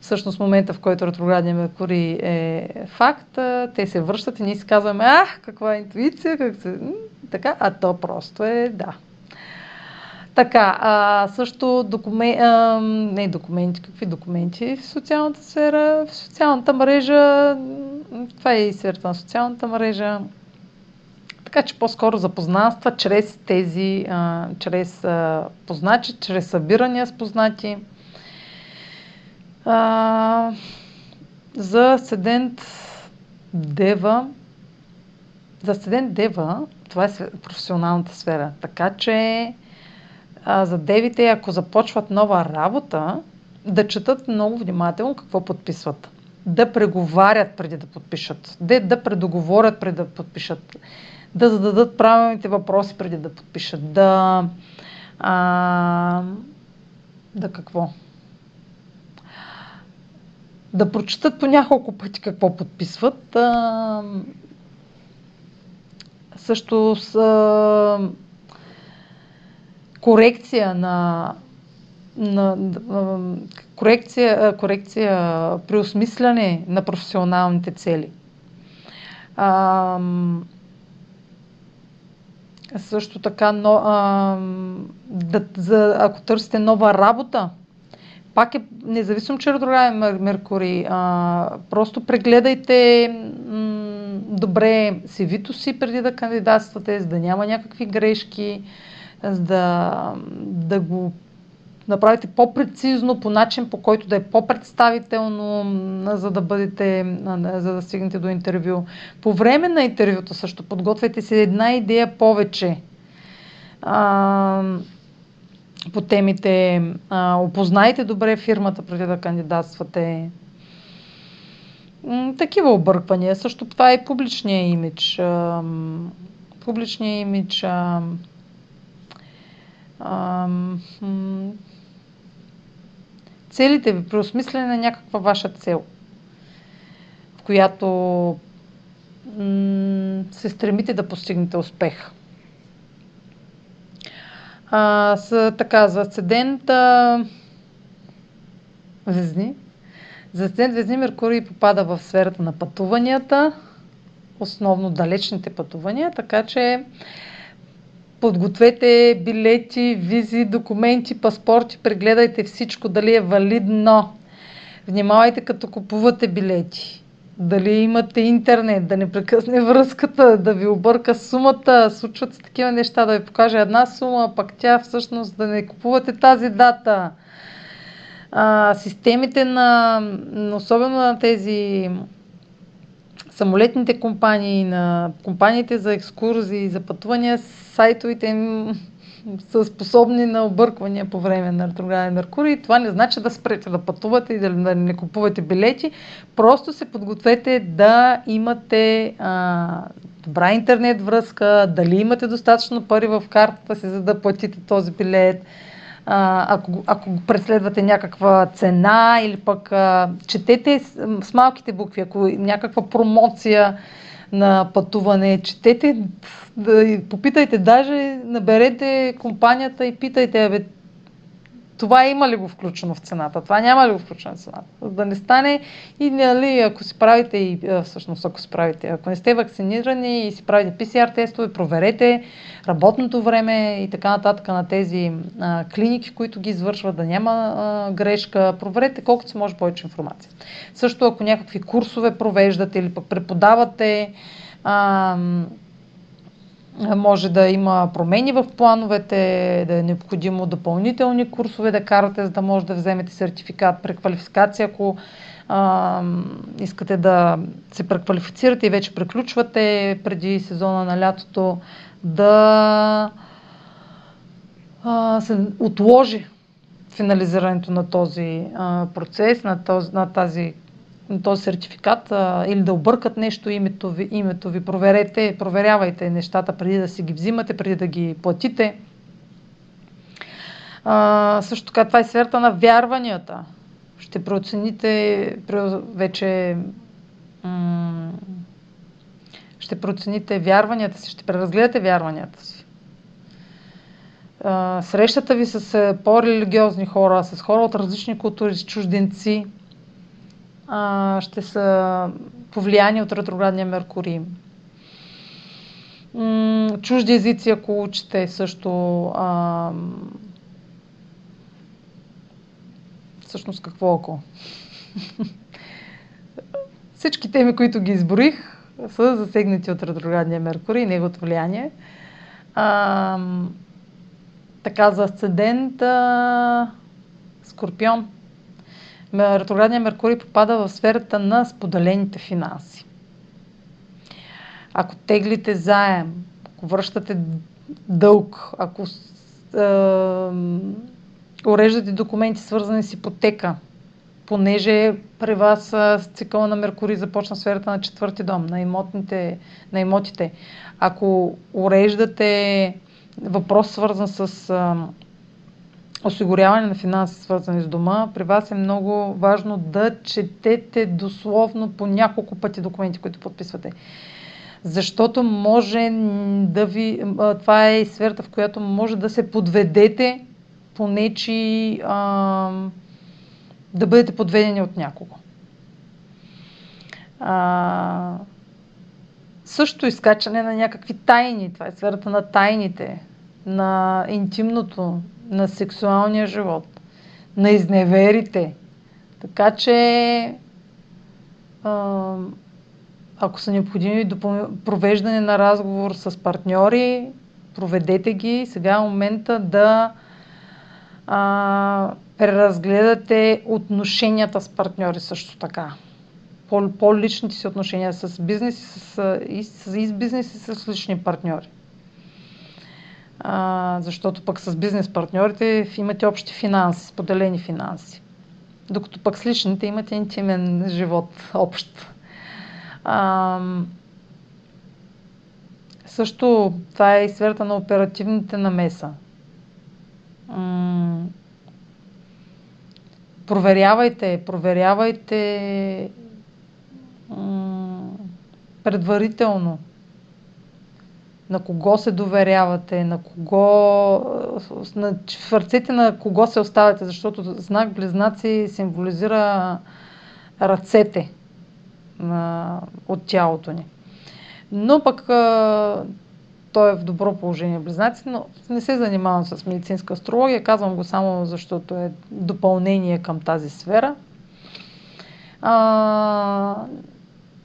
всъщност момента, в който ретроградния Меркурий е факт, те се връщат и ние си казваме, ах, каква интуиция, как се... така, а то просто е да. Така, а, също документи, а, не документи, какви документи в социалната сфера, в социалната мрежа, това е и сферата на социалната мрежа, така че по-скоро запознанства чрез тези, а, чрез а, познати, чрез събирания с познати. А, за седент Дева, за седент Дева, това е професионалната сфера. Така че а, за девите, ако започват нова работа, да четат много внимателно какво подписват. Да преговарят преди да подпишат. Да, да предоговорят преди да подпишат. да зададат правилните въпроси преди да подпишат, да, а, да какво? Да прочитат по няколко пъти какво подписват. А, също с корекция на на, на корекция, корекция, преосмисляне на професионалните цели. А, също така, но, а, да, за, ако търсите нова работа, пак е, независимо, че е ретрограден Меркурий, а, просто прегледайте м, добре CV-то си преди да кандидатствате, за да няма някакви грешки, за да, да го направите по-прецизно, по начин, по който да е по-представително, за да бъдете, за да стигнете до интервю. По време на интервюто също подготвяйте си една идея повече а, по темите. А, опознайте добре фирмата преди да кандидатствате. Такива обърквания. Също това е публичния имидж. А, публичния имидж. А, а, целите ви, преосмислене на някаква ваша цел, в която м- се стремите да постигнете успех. А, с, така, за асцендента Везни. За асцендент Везни Меркурий попада в сферата на пътуванията, основно далечните пътувания, така че Подгответе билети, визи, документи, паспорти, прегледайте всичко дали е валидно. Внимавайте като купувате билети. Дали имате интернет, да не прекъсне връзката, да ви обърка сумата. Случват се такива неща, да ви покаже една сума, пък тя всъщност да не купувате тази дата. А, системите на, особено на тези самолетните компании, на компаниите за екскурзии, за пътувания, сайтовете им са способни на обърквания по време на ретрограден Меркурий. Това не значи да спрете да пътувате и да не купувате билети. Просто се подгответе да имате а, добра интернет връзка, дали имате достатъчно пари в картата си, за да платите този билет а, ако, ако преследвате някаква цена или пък а, четете с, с малките букви, ако някаква промоция на пътуване, четете, да, попитайте, даже наберете компанията и питайте, бе, това има ли го включено в цената, това няма ли го включено в цената. Да не стане и нали, ако си правите, и, всъщност ако си правите, ако не сте вакцинирани и си правите PCR тестове, проверете работното време и така нататък на тези а, клиники, които ги извършват, да няма а, грешка. Проверете колкото се може повече информация. Също ако някакви курсове провеждате или пък преподавате, а, може да има промени в плановете, да е необходимо допълнителни курсове да карате, за да може да вземете сертификат, преквалификация, ако а, искате да се преквалифицирате и вече преключвате преди сезона на лятото, да а, се отложи финализирането на този а, процес, на, този, на тази този сертификат а, или да объркат нещо името ви, името ви, проверете, проверявайте нещата преди да си ги взимате, преди да ги платите. А, също така това е сферата на вярванията. Ще преоцените вече м- ще процените вярванията си, ще преразгледате вярванията си. А, срещата ви с по-религиозни хора, с хора от различни култури, с чужденци – а, ще са повлияни от ретроградния Меркурий. М- чужди езици, ако учите също. А, всъщност какво ако? <laughs> Всички теми, които ги изборих, са засегнати от ретроградния Меркурий и неговото влияние. А, така, за асцендент Скорпион ретроградния Меркурий попада в сферата на споделените финанси. Ако теглите заем, ако връщате дълг, ако е, уреждате документи свързани с ипотека, понеже при вас цикъла на Меркурий започна сферата на четвърти дом, на, имотните, на имотите. Ако уреждате въпрос свързан с а, осигуряване на финанси, свързани с дома, при вас е много важно да четете дословно по няколко пъти документи, които подписвате. Защото може да ви. Това е сферата, в която може да се подведете по нечи. Да бъдете подведени от някого. А, също изкачане на някакви тайни. Това е сферата на тайните, на интимното, на сексуалния живот, на изневерите. Така че, ако са необходими провеждане на разговор с партньори, проведете ги. Сега е момента да а, преразгледате отношенията с партньори също така. По-личните си отношения с бизнес и с, и с, и с бизнес и с лични партньори. А, защото пък с бизнес партньорите имате общи финанси, споделени финанси. Докато пък с личните имате интимен живот, общ. А, също това е и сферата на оперативните намеса. М- проверявайте, проверявайте м- предварително на кого се доверявате, на кого, на, в ръцете на кого се оставяте, защото знак Близнаци символизира ръцете на, от тялото ни. Но пък той е в добро положение Близнаци, но не се занимавам с медицинска астрология, казвам го само защото е допълнение към тази сфера. А,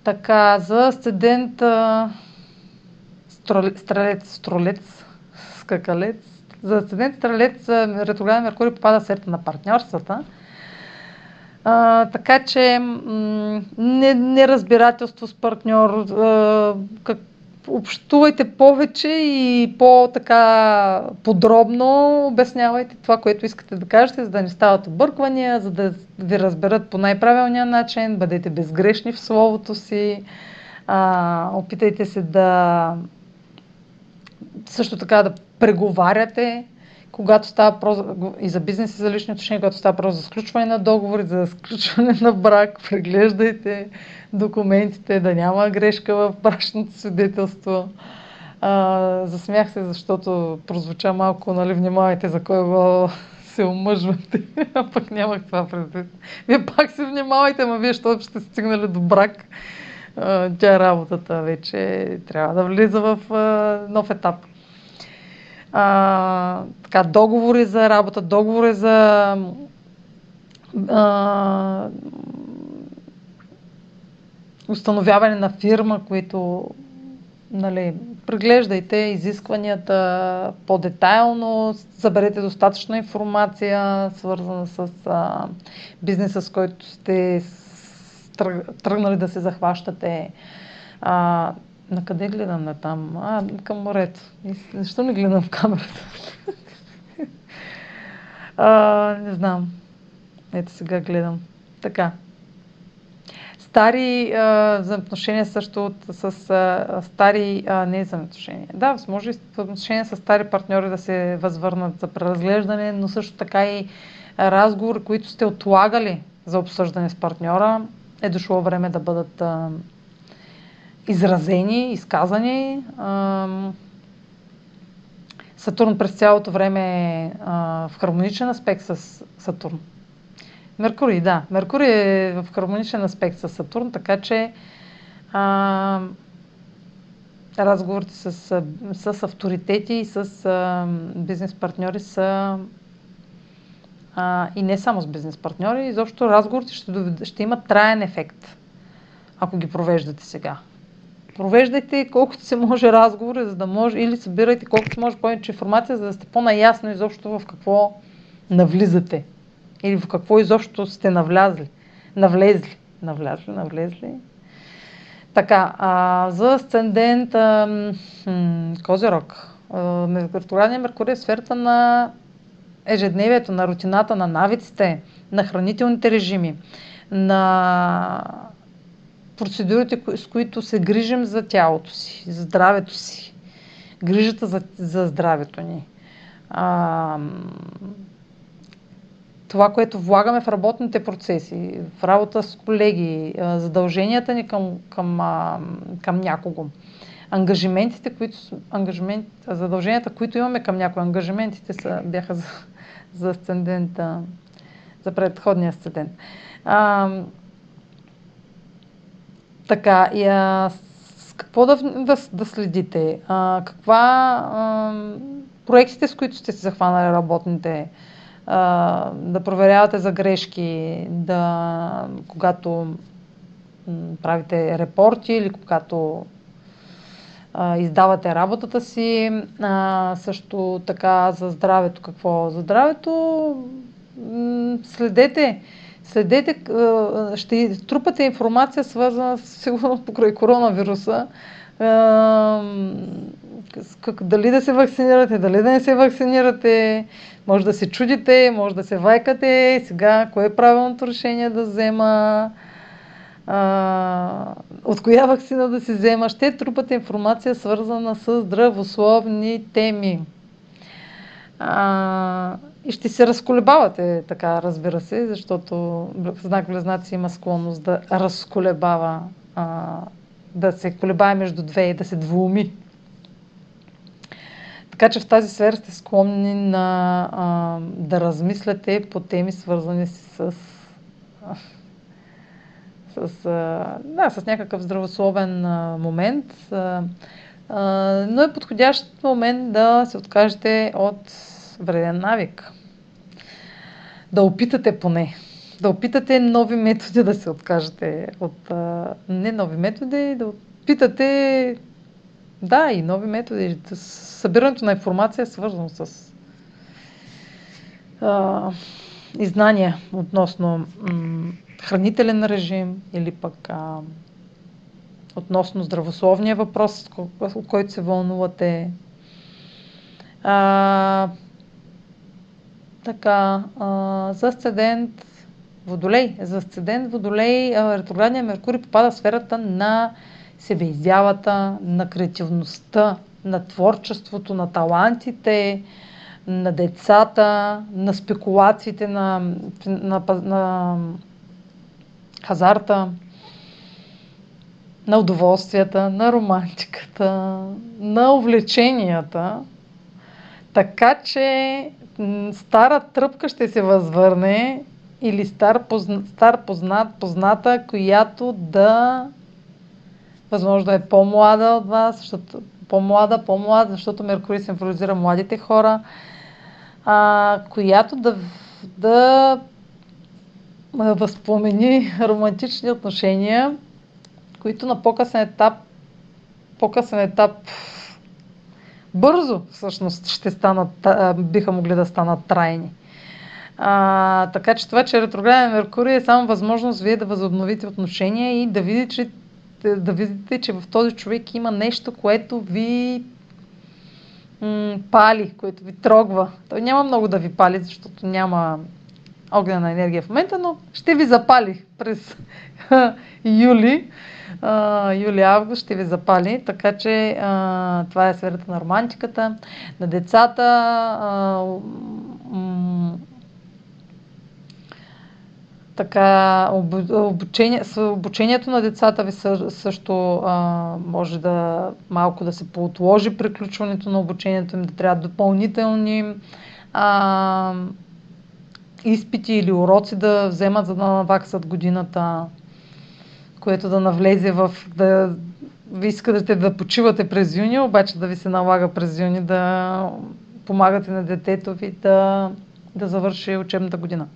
така, за асцендента стрелец, стрелец, скакалец. За асцендент стрелец ретрограден Меркурий попада в сферата на партньорствата. А, така че м- неразбирателство с партньор, а, как, общувайте повече и по-така подробно обяснявайте това, което искате да кажете, за да не стават обърквания, за да ви разберат по най-правилния начин, бъдете безгрешни в словото си, а, опитайте се да също така да преговаряте, когато става про и за бизнес и за лични отношения, когато става просто за сключване на договори, за сключване на брак, преглеждайте документите, да няма грешка в брачното свидетелство. А, засмях се, защото прозвуча малко, нали, внимавайте за кой го се омъжвате, <laughs> а пък нямах това предвид. Вие пак се внимавайте, ма вие, защото ще стигнали до брак. Тя работата вече трябва да влиза в нов етап. А, така, договори за работа, договори за а, установяване на фирма, които нали, преглеждайте изискванията по-детайлно, съберете достатъчно информация, свързана с а, бизнеса, с който сте тръгнали да се захващате. А, на къде гледам на там? А, към морето. Защо не гледам в камерата? <laughs> а, не знам. Ето сега гледам. Така. Стари а, взаимоотношения също от, с а, стари, а, не взаимоотношения. Да, може и взаимоотношения с стари партньори да се възвърнат за преразглеждане, но също така и разговори, които сте отлагали за обсъждане с партньора, е дошло време да бъдат а, изразени, изказани. Сатурн през цялото време е в хармоничен аспект с Сатурн. Меркурий, да. Меркурий е в хармоничен аспект с Сатурн, така че а, разговорите с, с авторитети и с а, бизнес партньори са а, и не само с бизнес партньори, изобщо разговорите ще, ще имат траен ефект, ако ги провеждате сега провеждайте колкото се може разговори, за да може, или събирайте колкото може повече информация, за да сте по-наясно изобщо в какво навлизате. Или в какво изобщо сте навлязли. Навлезли. Навлязли, навлезли. Така, а, за асцендент Козирог. Ретроградния Меркурий е сферата на ежедневието, на рутината, на навиците, на хранителните режими, на процедурите, с които се грижим за тялото си, за здравето си, грижата за, за здравето ни. А, това, което влагаме в работните процеси, в работа с колеги, задълженията ни към, към, към някого, ангажиментите, които, ангажимент, задълженията, които имаме към някой, ангажиментите са, бяха за, асцендента, за предходния асцендент. А, така, и а, с какво да, да, да следите? А, каква а, проектите, с които сте се захванали работните, а, да проверявате за грешки, да, когато правите репорти или когато издавате работата си. А, също така за здравето какво? За здравето следете следете, ще трупате информация, свързана сигурно покрай коронавируса. Дали да се вакцинирате, дали да не се вакцинирате, може да се чудите, може да се вайкате, сега кое е правилното решение да взема, а, от коя вакцина да се взема. Ще трупате информация, свързана с здравословни теми. А, и ще се разколебавате, така разбира се, защото знак Близнаци има склонност да разколебава, а, да се колебае между две и да се двуми. Така че в тази сфера сте склонни на, а, да размисляте по теми, свързани с, с, да, с някакъв здравословен момент. Но е подходящ момент да се откажете от вреден навик. Да опитате поне. Да опитате нови методи да се откажете от... Не нови методи, да опитате... Да, и нови методи. Събирането на информация е свързано с и знания относно хранителен режим или пък а, относно здравословния въпрос, от който се вълнувате. А, така, а, за асцендент Водолей. За асцендент Водолей ретроградния Меркурий попада в сферата на себеизявата, на креативността, на творчеството, на талантите, на децата, на спекулациите, на, на, на, на хазарта, на удоволствията, на романтиката, на увлеченията. Така че стара тръпка ще се възвърне или стар, позна, стар познат, позната, която да възможно е по-млада от вас, защото по-млада, по-млада, защото Меркурий символизира младите хора, а, която да, да възпомени романтични отношения, които на по-късен етап, по-късен етап бързо всъщност ще станат, биха могли да станат трайни. А, така че това, че ретрограден Меркурий е само възможност вие да възобновите отношения и да видите, че, да видите, че в този човек има нещо, което ви м- пали, което ви трогва. Той няма много да ви пали, защото няма огнена енергия в момента, но ще ви запали през <laughs> юли юли-август ще ви запали, така че а, това е сферата на романтиката, на децата. А, м- така, обучение, обучението на децата ви също а, може да малко да се поотложи приключването на обучението им, да трябва допълнителни а, изпити или уроци да вземат, за да наваксат годината което да навлезе в... Да, ви искате да почивате през юни, обаче да ви се налага през юни да помагате на детето ви да, да завърши учебната година.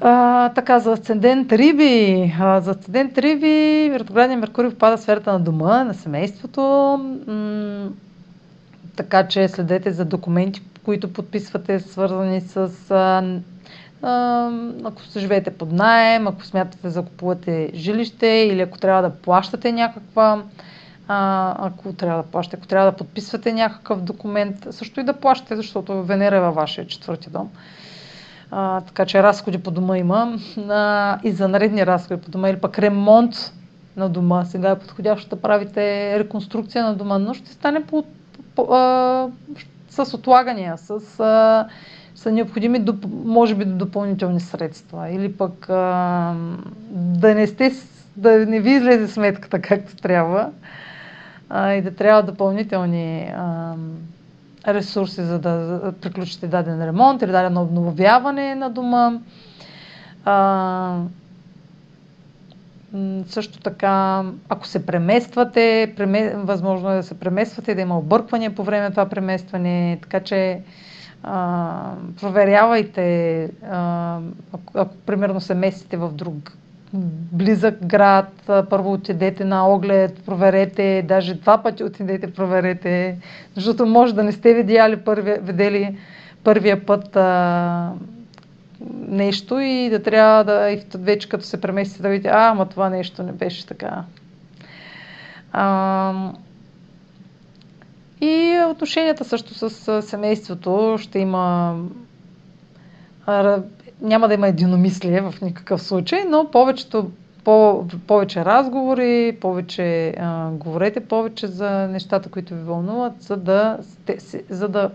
А, така, за асцендент Риби. А, за асцендент Риби, ретроградния Меркурий впада в сферата на дома, на семейството. М- така че следете за документи, които подписвате, свързани с а, ако се живеете под найем, ако смятате да закупувате жилище или ако трябва да плащате някаква а, ако трябва да плащате, ако трябва да подписвате някакъв документ, също и да плащате, защото Венера е във вашия четвърти дом. А, така че разходи по дома има а, и за наредни разходи по дома или пък ремонт на дома. Сега е подходящо да правите реконструкция на дома, но ще стане по, по, а, с отлагания, с, а, са необходими, доп, може би, допълнителни средства. Или пък а, да не сте, да не ви излезе сметката както трябва а, и да трябва допълнителни а, ресурси, за да приключите даден ремонт или дадено обновяване на дома. А, също така, ако се премествате, преме... възможно е да се премествате, да има объркване по време на това преместване, така че а, проверявайте, а, ако, ако примерно се местите в друг близък град, първо отидете на оглед, проверете, даже два пъти отидете, проверете, защото може да не сте видяли първия, видели първия път а, нещо и да трябва да, и вече като се преместите да видите, а, ама това нещо не беше така. А, и отношенията също с семейството ще има няма да има единомислие в никакъв случай, но повечето, по, повече разговори, повече а, говорете повече за нещата, които ви вълнуват, за да, за да,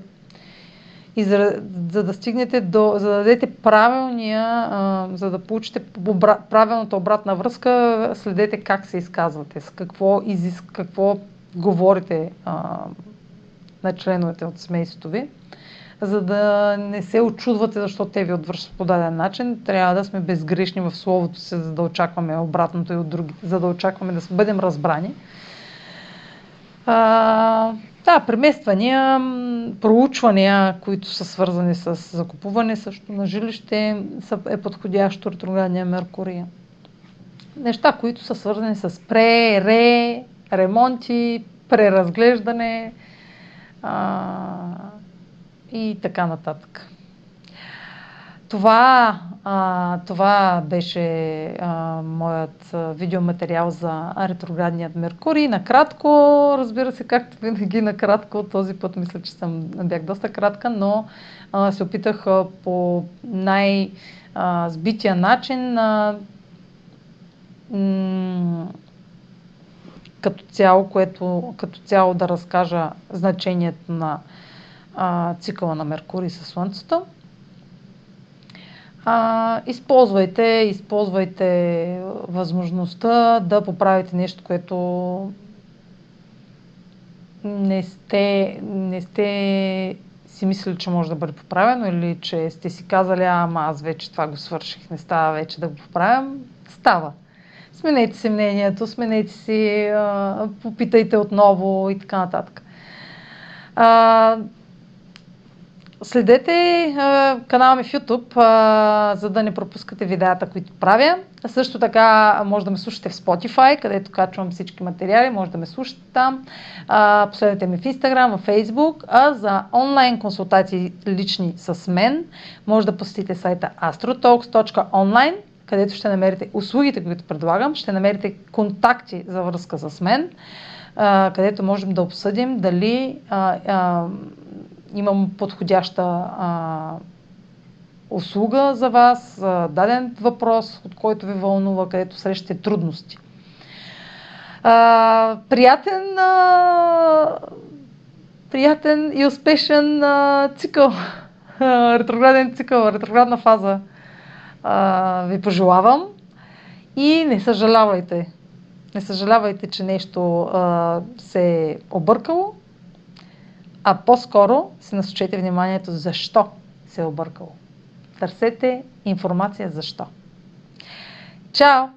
и за, за да стигнете до, за да дадете правилния, а, за да получите обра, правилната обратна връзка, следете как се изказвате, с какво, изиск, какво говорите а, на членовете от семейството ви за да не се очудвате защо те ви отвършат по даден начин. Трябва да сме безгрешни в словото си, за да очакваме обратното и от други, за да очакваме да бъдем разбрани. А, да, премествания, проучвания, които са свързани с закупуване също на жилище, е подходящо ретроградния Меркурий. Неща, които са свързани с пре, ре, ремонти, преразглеждане, а, и така нататък. Това, а, това беше а, моят видеоматериал за ретроградният Меркурий. Накратко, разбира се, както винаги накратко, този път мисля, че съм бях доста кратка, но а, се опитах а, по най-сбития начин а, м- като цяло, което като цяло да разкажа значението на а, цикъла на Меркурий със Слънцето. А, използвайте, използвайте възможността да поправите нещо, което не сте, не сте си мислили, че може да бъде поправено или че сте си казали, ама аз вече това го свърших, не става вече да го поправям. Става. Сменете си мнението, сменете си, а, попитайте отново и така нататък. А, Следете а, канала ми в YouTube, а, за да не пропускате видеята, които правя. Също така може да ме слушате в Spotify, където качвам всички материали, може да ме слушате там. А, последете ми в Instagram, в Facebook, а за онлайн консултации лични с мен, може да посетите сайта astrotalks.online, където ще намерите услугите, които предлагам, ще намерите контакти за връзка с мен, където можем да обсъдим дали имам подходяща а, услуга за вас, а, даден въпрос, от който ви вълнува, където срещате трудности. А, приятен, а, приятен и успешен а, цикъл, <laughs> ретрограден цикъл, ретроградна фаза а, ви пожелавам и не съжалявайте. Не съжалявайте, че нещо а, се е объркало а по-скоро се насочете вниманието защо се е объркало. Търсете информация защо. Чао!